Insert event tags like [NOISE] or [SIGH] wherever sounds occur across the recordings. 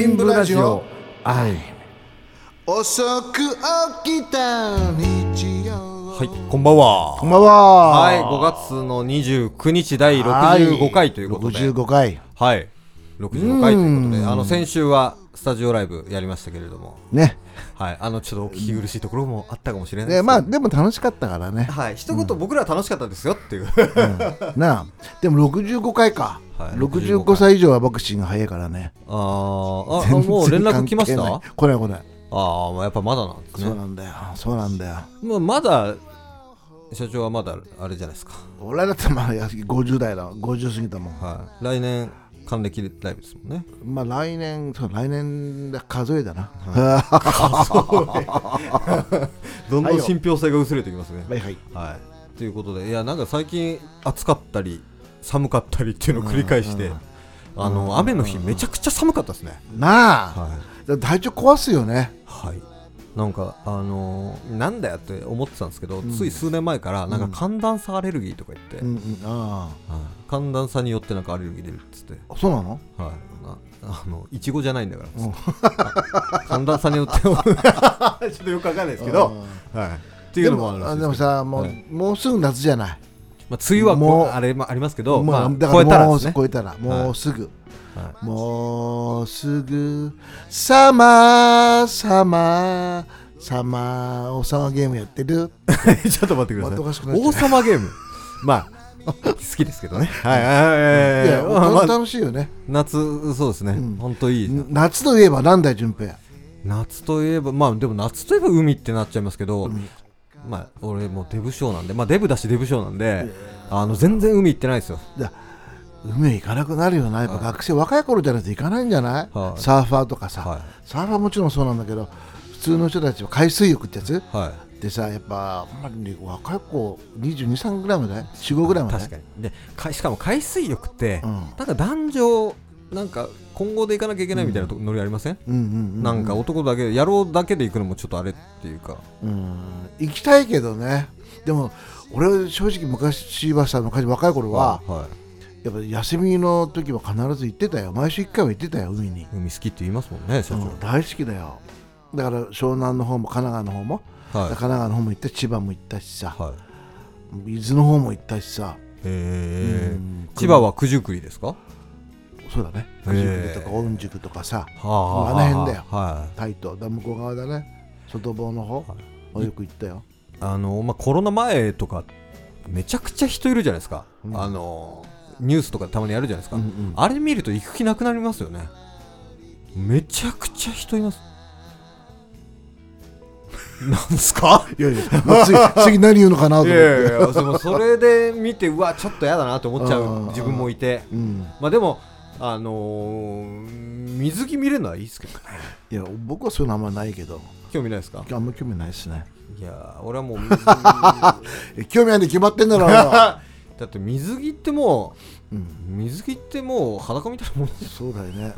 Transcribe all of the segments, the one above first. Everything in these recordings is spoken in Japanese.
金ブラジオ。愛遅く起きた日曜。はい、こんばんは。こんばんは。はい、5月の29日第65回ということで、65回。はい、65回ということで、うん。あの先週はスタジオライブやりましたけれども、ね。はい、あのちょっとお聞き苦しいところもあったかもしれないでけど。ですまあでも楽しかったからね。はい、一言僕らは楽しかったですよっていう。なあ。でも65回か、はい。65歳以上はボクシング早いからね。あー。あ、あもう連絡来ました？来ない。来ないああ、まあやっぱまだなんですね。そうなんだよ。そうなんだよ。まあまだ社長はまだあれじゃないですか。俺だってまあ50代だ。50過ぎたもん。はい、来年還暦ライブですもんね。まあ来年そう来年で数えだな、[LAUGHS] どんどん信憑性が薄れてきますね。はいはい。はい、ということでいやなんか最近暑かったり寒かったりっていうのを繰り返して、あの雨の日めちゃくちゃ寒かったですね、なあ、はい。体調壊すよね。はい、なんかあのーなんだよって思ってたんですけど、つい数年前からなんか寒暖差アレルギーとか言って、うんうんあはい。寒暖差によってなんかアレルギー出るっつって、あそうなの？はい、なあのいちごじゃないんだから。[LAUGHS] 寒暖差によって [LAUGHS] ちょっとよくわかんないですけど、はい、っていうのもあるでもさもう,、はい。もうすぐ夏じゃないまあ、梅雨はこもうあれもありますけど、もうまあ、超えたらね。超えたらもうすぐ、はもうすぐサマーサマーサマー王様ゲームやってる。い、[LAUGHS] ちょっと待ってください。王様ゲーム？まあ好きですけどね。[LAUGHS] はい。はい。はい。はい。い。や、楽しいよね。夏そうですね、ん。本当いい夏といえばなんだよ順平？夏といえばまあでも夏といえば海ってなっちゃいますけど、まあ俺もうデブ賞なんでまあデブだしデブ賞なんであの全然海行ってないですよ。いや海へ行かなくなるよな。やっぱ学生若い頃じゃないと行かないんじゃない、はい。サーファーとかさ、はい。サーファーもちろんそうなんだけど普通の人たちは海水浴ってやつ？はい。でさやっぱあんまり若い子22、3ぐらいまで？45ぐらいまで？確かに。でかしかも海水浴って、うん。なんか男女なんか混合で行かなきゃいけないみたいなとこノリありません、うんうんうんなんか男だけ野郎だけで行くのもちょっとあれっていうか。うん。行きたいけどね。でも俺正直昔はさ昔若い頃ははい、やっぱ休みの時は必ず行ってたよ。毎週1回は行ってたよ海に、海好きって言いますもんね社長、うん大好きだよ。だから湘南の方も神奈川の方も、はい。神奈川の方も行ったし千葉も行ったしさ、はい。伊豆の方も行ったしさ、へえうん。千葉は九十九里ですか？そうだね。へ九ー十九里とか御宿とかさ。はあの辺だよ。は台東だ。向こう側だね。外房の方、い。よく行ったよ。いあのまあコロナ前とかめちゃくちゃ人いるじゃないですか、うん。あのニュースとかたまにやるじゃないですか、うんうん。あれ見ると行く気なくなりますよね。めちゃくちゃ人います。[LAUGHS] なんですか？いやいや、次 [LAUGHS] 次何言うのかなと思って。いやいやそれで見てうわちょっと嫌だなと思っちゃう自分もいて。うん、まあでもあのー水着見れるのはい？いですけどね。いや、僕はそういうのあんまないけど、興味ないですか？あんま興味ないですね。いやー俺はもう水着。え [LAUGHS] 興味あるに決まってんだろ。[LAUGHS] だって水着ってもうん、う水着ってもう裸みたいなもんですそうだよね。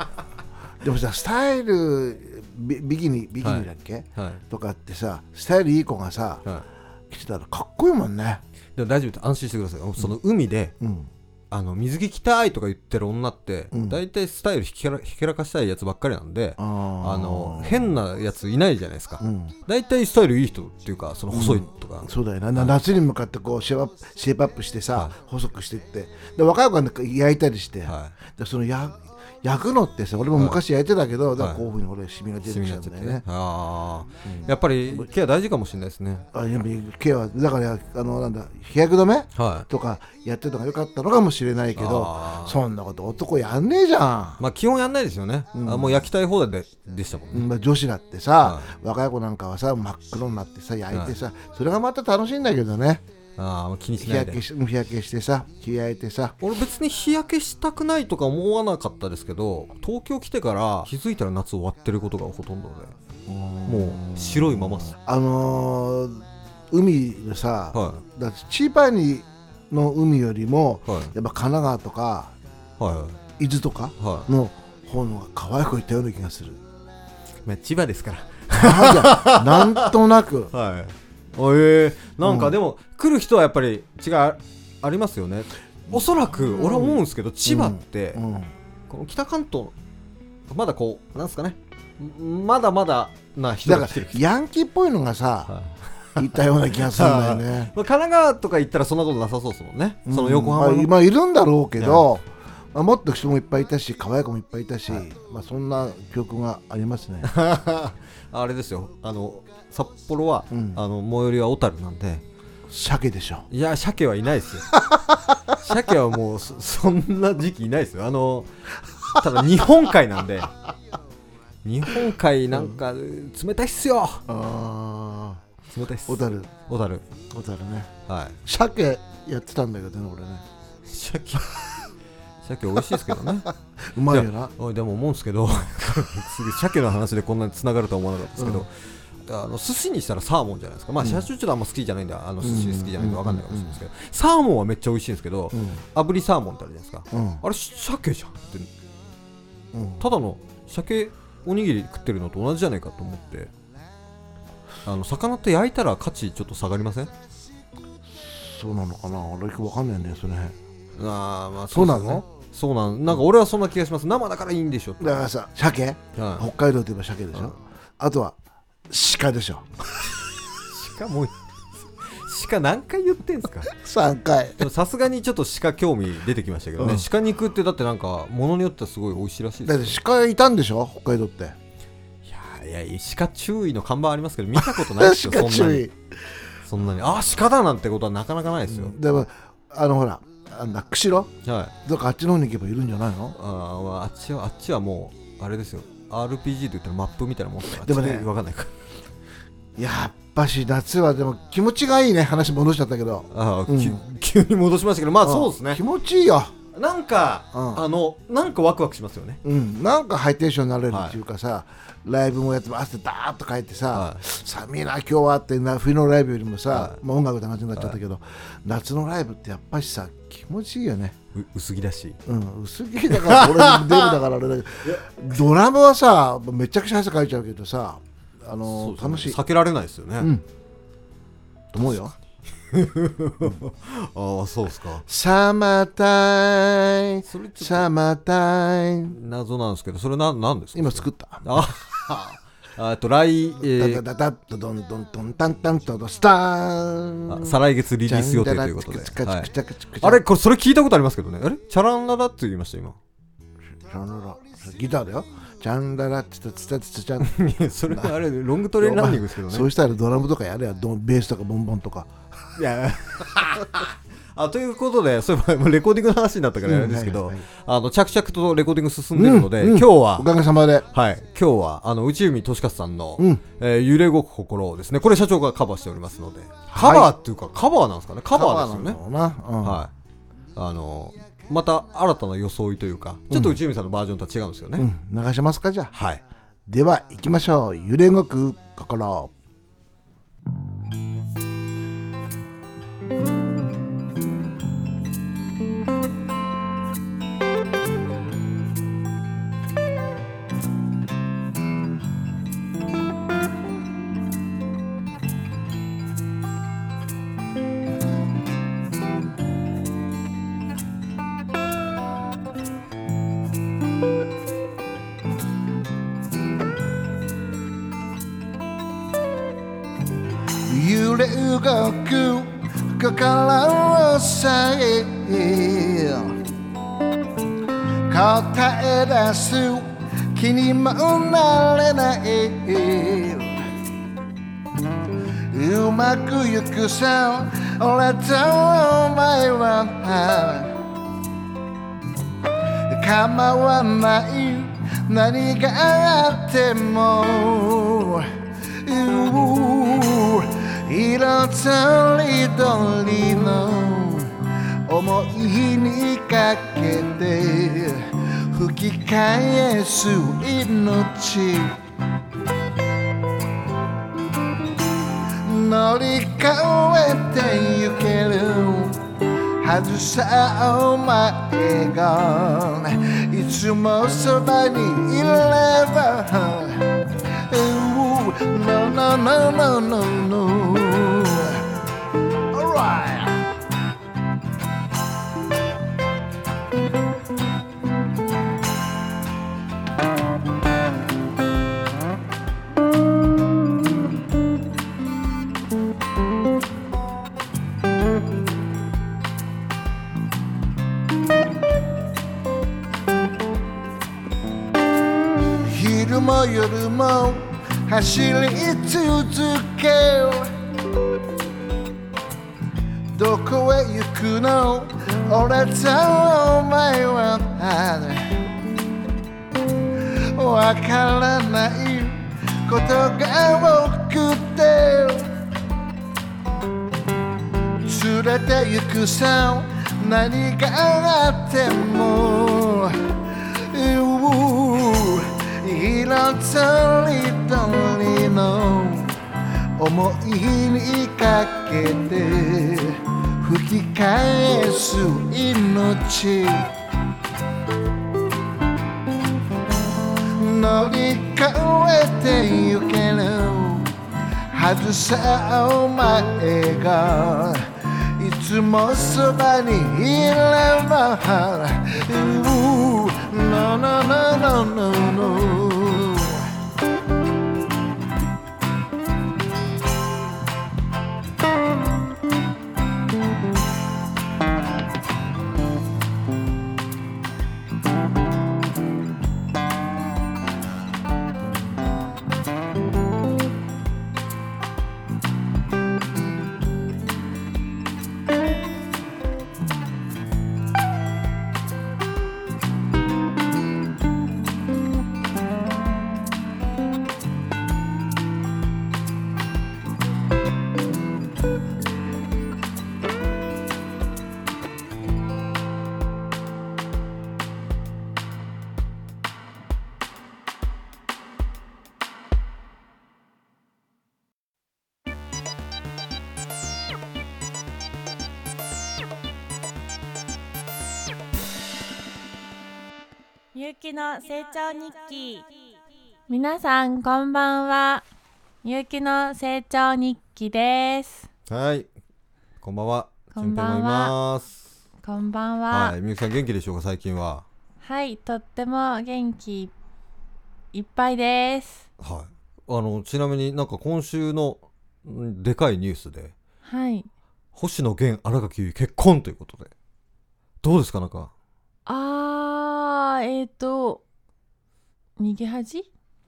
でもさ、スタイルビビキニ、ビキニだっけ、はい。とかってさ、スタイルいい子がさ、は着てたらかっこいいもんね。いでも大丈夫安心してください。その海でうん、あの水着着たいとか言ってる女ってうん。大体スタイルひけらひけらかしたいやつばっかりなんであの変なやついないじゃないですか。うん、大体スタイルいい人っていうかその細いとか。そうだよな、な夏に向かってこうシェイプアップシェイプアップしてさ、はい。細くしていって。で若い子がなんか焼いたりして、はでそのや焼くのってさ俺も昔焼いてたけど、だからはいこういうふうに俺シミがい出てきちゃうんだよね。ああやっぱりケア大事かもしれないですね。あやっぱりケアはだからあのなんだ日焼け止めはい。とかやってたのが良かったのかもしれないけどそんなこと男やんねえじゃまあ基本やんないですよね、うん。あもう焼きたい放題ででしたもんね、ん、まあ、女子だってさ、若い子なんかはさ真っ黒になってさ焼いてさ、それがまた楽しいんだけどねああ気にし日ないで。焼けし日焼けしてさ日焼いてさ。俺別に日焼けしたくないとか思わなかったですけど東京来てから気づいたら夏終わってることがほとんどで。もう白いままっす。あのー海でさ、はだってチーパーニの海よりもいはい。やっぱ神奈川とかはい伊豆とかはい。の方のが可愛くいったような気がする。まあ、千葉ですから。なんかなんとなく。[LAUGHS] はい。えー、なんうんかでも、来る人はやっぱり違いありますよね。おそらく俺は思うんですけど、千葉って、うん。この北関東まだこうなんすかね。んまだまだな人が来てるらヤンキーっぽいのがさ、はい。いたような気がするんだよね。[LAUGHS] まあ神奈川とか行ったらそんなことなさそうですもんね、その横浜うんまあ、いるんだろうけど、まあ、もっと人もいっぱいいたし可愛い子もいっぱいいたし、まあ、そんな記憶がありますね [LAUGHS] あれですよ。あの札幌は、うん。あの最寄りは小樽なんで。鮭でしょ。いや鮭はいないですよ。[LAUGHS] 鮭はもうそそんな時期いないですよ。あのただ日本海なんで。日本海なんか冷たいっすよ。あ冷たいっす。あ小樽。小樽。小樽ね。はい。鮭やってたんだけどね俺ね。鮭鮭美味しいですけどね。[LAUGHS] うまいよな。でも思うんですけど。[LAUGHS] すぐ鮭の話でこんなに繋がるとは思わなかったですけど、あの寿司にしたらサーモンじゃないですか。まあ社長ちょっとあんま好きじゃないんであの寿司好きじゃないんで分かんないかもしれないですけど、サーモンはめっちゃ美味しいんですけど、うん。炙りサーモンってあるじゃないですか、うん。あれ鮭じゃんって。うん。ただの鮭おにぎり食ってるのと同じじゃないかと思って。あの魚って焼いたら価値ちょっと下がりません？そうなのかな？俺よくわかんないんだよその辺。あーまあそうなの？そうなんなんか俺はそんな気がします。生だからいいんでしょだからさ鮭？はい。北海道といえば鮭でしょ、うんあとは鹿でしょ。鹿もう鹿何回言ってんすか？3回。さすがにちょっと鹿興味出てきましたけどね、うん。鹿肉ってだってなんかものによってはすごい美味しいらしいでだすよ。って鹿いたんでしょ？北海道って。いやいや鹿注意の看板ありますけど見たことないですよ [LAUGHS] 鹿そんなに。そんなに。あ鹿だなんてことはなかなかないですよ、でもあのほらあんな釧路？はかあっちの方に行けばいるんじゃないの？あー、まあ、あっちはあっちはもうあれですよ。RPG で言ったらマップみたいなもんですからでもねあっちわかんないかやっぱし夏はでも気持ちがいいね話戻しちゃったけど。あー、うん。き急に戻しましたけどまあそうですね。気持ちいいよ。なんか、うん。あのなんかワクワクしますよね。うん。なんかハイテンションになれるっていうかさ、ライブもやっても汗ダーッとかいてさ、はい。寒いな今日はってな冬のライブよりもさ、はまあ、音楽って話になっちゃったけど、夏のライブってやっぱしさ気持ちいいよね。う薄着だし。うん、薄着だから俺もデブだからあれだけど。ドラムはさめちゃくちゃ汗かいちゃうけどさあのね楽しい。避けられないですよね、うん。と思うよ。[LAUGHS] ああそうですか。サマータイムサマータイム。謎なんですけどそれななんですか？今作った。あ [LAUGHS] あと来、えダダダダッとドンドンドンタンタンとドスター再来月リリース予定ということで、はいあれこれそれ聞いたことありますけどねあれチャランララって言いました今チャンララギターだよチャンララツタツタツタチャンいやそれはあれロングトレーンランニングですけどねそうしたらドラムとかやれやベースとかボンボンとかいやあということでそういえば [LAUGHS] レコーディングの話になったからあれですけど、うんはいはい。あの着々とレコーディング進んでるので、うん。うん。今日はおかげさまで。はい、今日はあの内海俊勝さんの、うん。えー揺れ動く心をですね。これ社長がカバーしておりますので、カバーっていうかカバーなんですかね。カバーですよね。うん。はい。あのまた新たな装いというかちょっと内海さんのバージョンとは違うんですよね、うん、流しますかじゃあ。はい。では行きましょう。揺れ動く心す。気にもなれない。うまくゆくさ。俺とお前は。構わない。何があっても。色とりどりの。思いにかけて。吹き返す命乗り越えてゆけるはずさお前がいつもそばにいれば Ooh, No, no, no, no, no, no 走り続けどこへ行くの？俺とお前はわからないことが多くて。連れて行くさ。何があっても。色とりどりの思いにかけて吹き返す命。乗り越えてゆける。はずさお前がいつもそばにいれば。No no no no no みゆきの成長日記。皆さんこんばんは。みゆきの成長日記です。はい。こんばんは。こんばんはこんばんは。はい。みゆきさん元気でしょうか最近は？はい、とっても元気いっぱいです。はい。あのちなみになんか今週のんでかいニュースではい。星野源新垣結衣結婚ということで。どうですかなんか？あーえーと逃げ恥？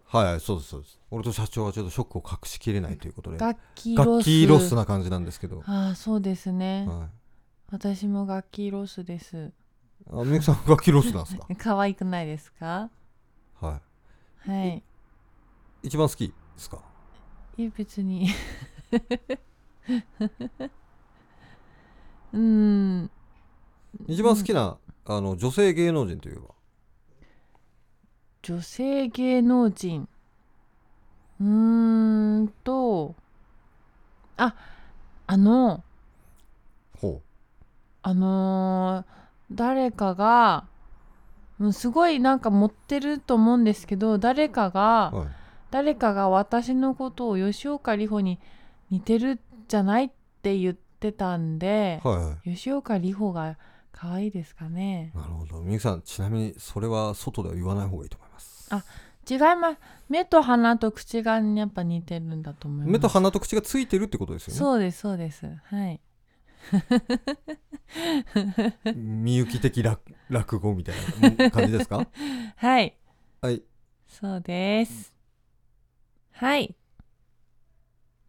はいはいそうですそうです。俺と社長はちょっとショックを隠しきれないということで。ガッキーロス。ガッキーロスな感じなんですけど、ああそうですね、は私もガッキーロスです。い、あみゆきさんガッキーロスなんですか？[LAUGHS] 可愛くないですか？ははい。い一番好きですか？いや別に。[LAUGHS] うん。一番好きな、あの女性芸能人といえば？女性芸能人。うーんとああのほあのー誰かがうんすごいなんか持ってると思うんですけど誰かが、う、はい、誰かが私のことを吉岡里帆に似てるじゃないって言ってたんで、はいは吉岡里帆が可愛いですかね。いなるほど。みゆきさんちなみにそれは外では言わない方がいいと思いますあ違います。目と鼻と口がやっぱ似てるんだと思います。目と鼻と口がついてるってことですよね。そうですそうです。はい。[LAUGHS] みゆき的落落語みたいな感じですか？[LAUGHS] はい。はい。そうです。はい。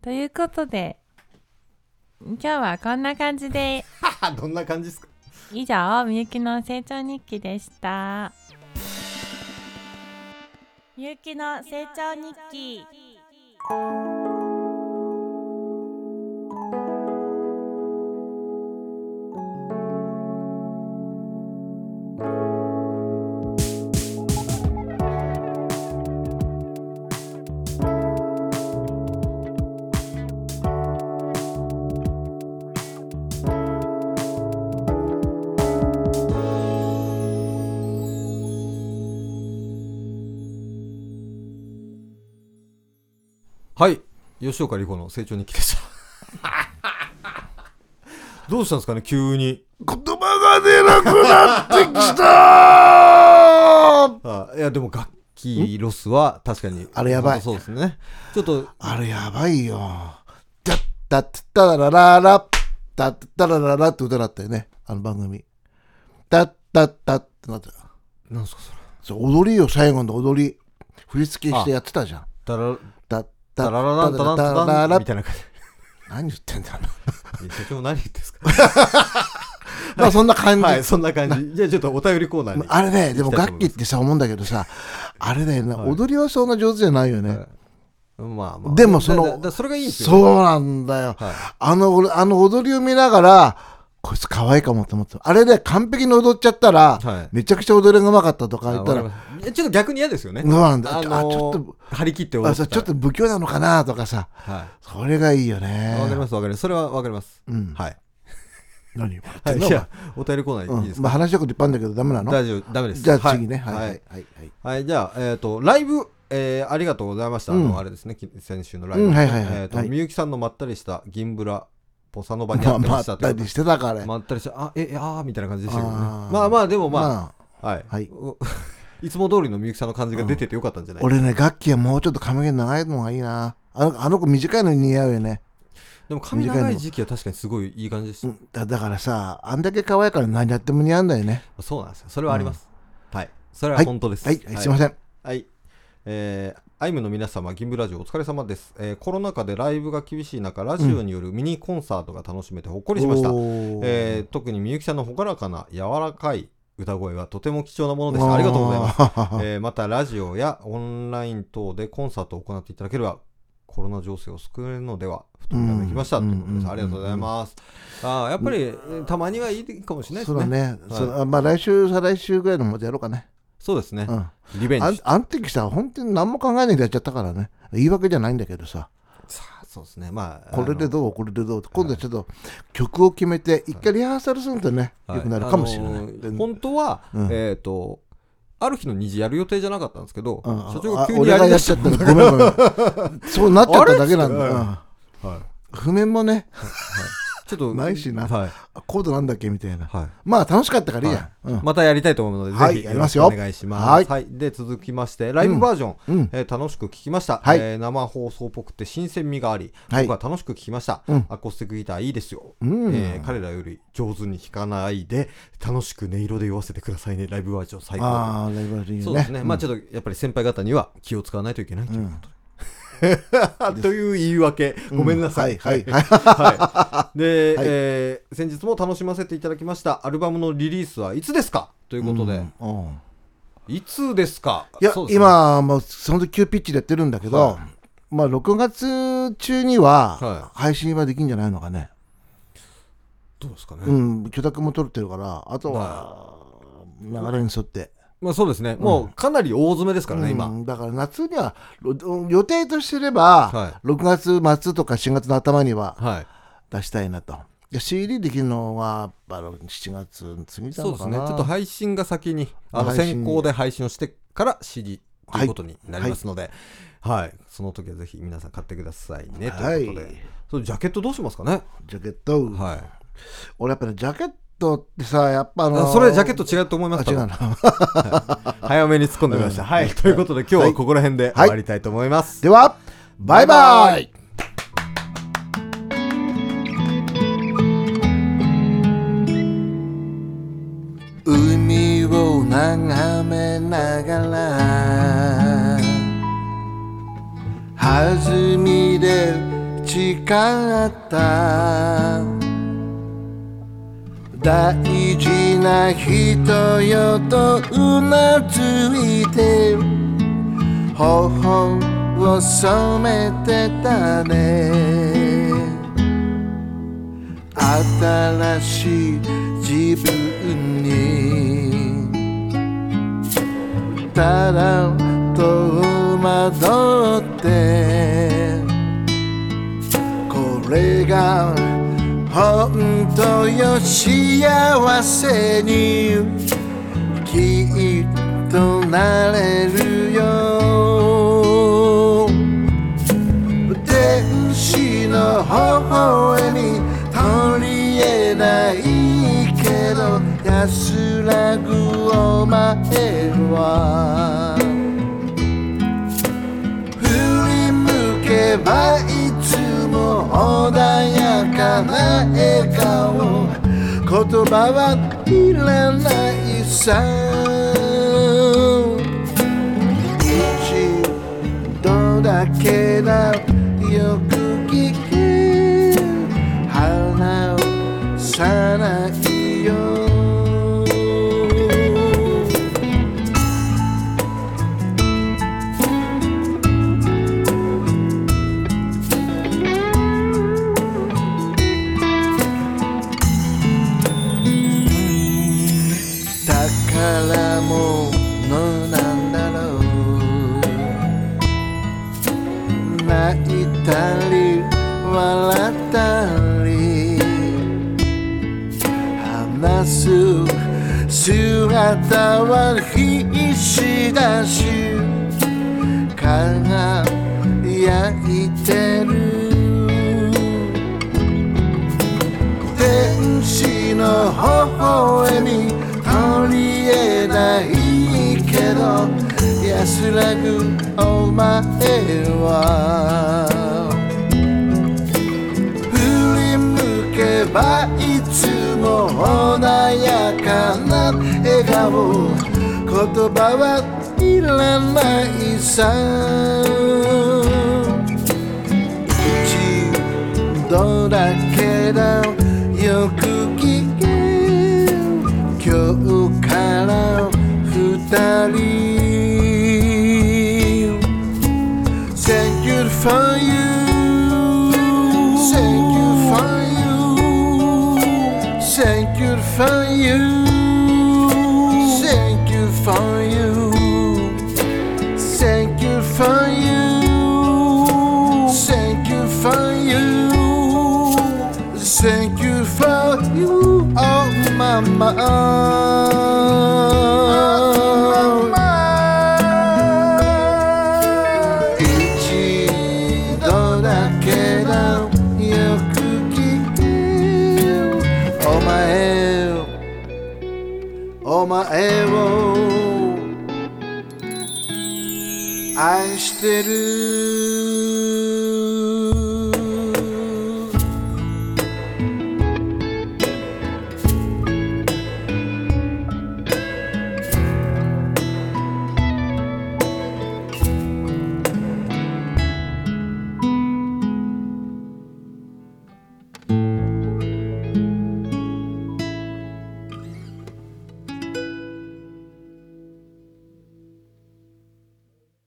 ということで今日はこんな感じで。[LAUGHS] どんな感じですか？以上みゆきの成長日記でしたみゆきの成長日記。吉岡里帆の成長日記でしたどうしたんですかね急に言葉が出なくなってきた [LAUGHS] あいやでも楽器ロスは確かにあれやばいそうですねちょっとあれやばいよ。だったったらららら、だったらららって歌だったよね。あの番組。だったったってなったよ。なんですかそれそう踊りよ、最後の踊り。振り付けしてやってたじゃんダラだダララランダランダランみたいな感 [LAUGHS] 何言ってんだよじ社長何言ってんですか？[LAUGHS] まあそんな感じ、はいそんな感じ。じゃあちょっとお便りコーナーにあれねでも楽器ってさ思うんだけどさあれだよね、はい。踊りはそんな上手じゃないよね、はい。まあまあ。でもそのそれがいいんですよ。そうなんだよ、はい。あの俺あの踊りを見ながらこいつ可愛いかもと思ってあれで完璧に踊っちゃったら、はい。めちゃくちゃ踊りがうまかったとか言ったらちょっと逆に嫌ですよね。そうなんだ、あのーあちょっと張り切って踊ったちょっと不器用なのかなとかさ。はそれがいいよいね。わかりますわかります。それはわかります。うん。はい。何？はい。[LAUGHS] いやお便りコーナーいいですか？うん。まあ、話したこといっぱいあるんだけどダメなの？大丈夫ダメです。じゃあ次ね。はい。はい。はい。はい。はいはい、じゃあ、えっ、と、ライブ、えーありがとうございました。あうん。の、あれですね、き先週のライブ、うんはいはいはい。えっ、と、はい。みゆきさんのまったりした銀ブラ、ボサノバにあまあまってましたというったりしてたから。ねまったりした、あ、え、あーみたいな感じでしたけどね。あ。ー。まあまあ、でもままあ、はい。はい。お [LAUGHS] いつも通りのみゆきさんの感じが出ててよかったんじゃない、あ俺ね楽器はもうちょっと髪が長いのがいいな。あのあの子短いのに似合うよね、でも髪長い時期は確かにすごいいい感じでした。うん。だだからさあんだけ可愛いから何やっても似合うんだよね。そうなんですよ。それはあります。はい。それははい。本当です。はい、はい、すいません。はい。えーアイムの皆様、銀ブラジオお疲れ様です、えーコロナ禍でライブが厳しい中、ラジオによるミニコンサートが楽しめてほっこりしました。おー。えー特にみゆきさんの朗らかな柔らかい歌声はとても貴重なものでした。ありがとうございます。すえーまたラジオやオンライン等でコンサートを行っていただければコロナ情勢を救えるのではふとひらめきました、うんということでありがとうございます、あーやっぱり、えーたまにはいいかもしれないですね。そうだね、はい。そうあまあ来週再来週ぐらいのまでやろうかね、そうですね、うん、リベンジ。あん時さ本当に何も考えないでやっちゃったからね。言い訳じゃないんだけどさ。さあそうですね。まあこれでうどうこれでどう今度はちょっと曲を決めて一回リハーサルするとね、よくなるかもしれない、あのーで本当は、うん。えっ、とある日の虹やる予定じゃなかったんですけど、うん。社長があ急にやりだしちゃったの。ごめんごめん。[LAUGHS] そうなっちゃっただけなんだ、はい。譜面もねちょっとないしな。はい。コードなんだっけみたいな。はい。まあ楽しかったからいいや、うん。またやりたいと思うので、はいぜひやりますよ。よろしくお願いします。ははい。い、で続きましてライブバージョン、うん。えー楽しく聞きました、はい。えー生放送っぽくて新鮮味があり、はい。僕は楽しく聞きました、うん。アコースティックギターいいですよ、うん。えー彼らより上手に弾かないで楽しく音色で酔わせてくださいね。ライブバージョン最高。ああライブいいよね。そうですね、まあちょっょっとやっぱり先輩方には気を使わないといけないということで。[LAUGHS] という言い訳、ごめんなさい。はいはいはい。[LAUGHS] で、はい。えー先日も楽しませていただきました。アルバムのリリースはいつですか？ということで、うんうん。いつですか？いや、ね。今もうその時急ピッチでやってるんだけど、はまあ6月中にはは配信はできるんじゃないのかね、どうですかね、うん許諾も取れてるからあとは流れに沿って、まあそうですね、もうかなり大詰めですからね、う今。ん。だから夏にはろ予定としてれば、は6月末とか4月の頭にははい。出したいなと。で CD できるのはやっぱ7月過ぎたそうですね、のかなちょっと配信が先に、あの先行で配信をしてから CD ということになりますので、はい、その時はぜひ皆さん買ってくださいね、ということで。はい。それジャケットどうしますかね？ジャケット、はい。俺やっぱりジャケットってさやっぱあのあそれジャケット違うと思いますあ違 [LAUGHS] 早めに突っ込んでみました。はい。ということで今日はここら辺で終わりたいと思います。ではバイバイ。海を眺めながら弾みで誓った大事な人よとうなずいて頬を染めてたね。新しい自分にたらと惑ってこれが本当よ幸せにきっとなれるよ。天使の微笑み取り得ないけど安らぐお前は。振り向けばいつも穏やかな笑顔言葉はいらないさ。一度だけだよく聞け花をさないったり。話す姿は必死だし。輝いてる。天使の微笑み取り柄ないけど安らぐお前は。ればいつも穏やかな笑顔言葉はいらないさ。一度だけだよくお前を愛してる。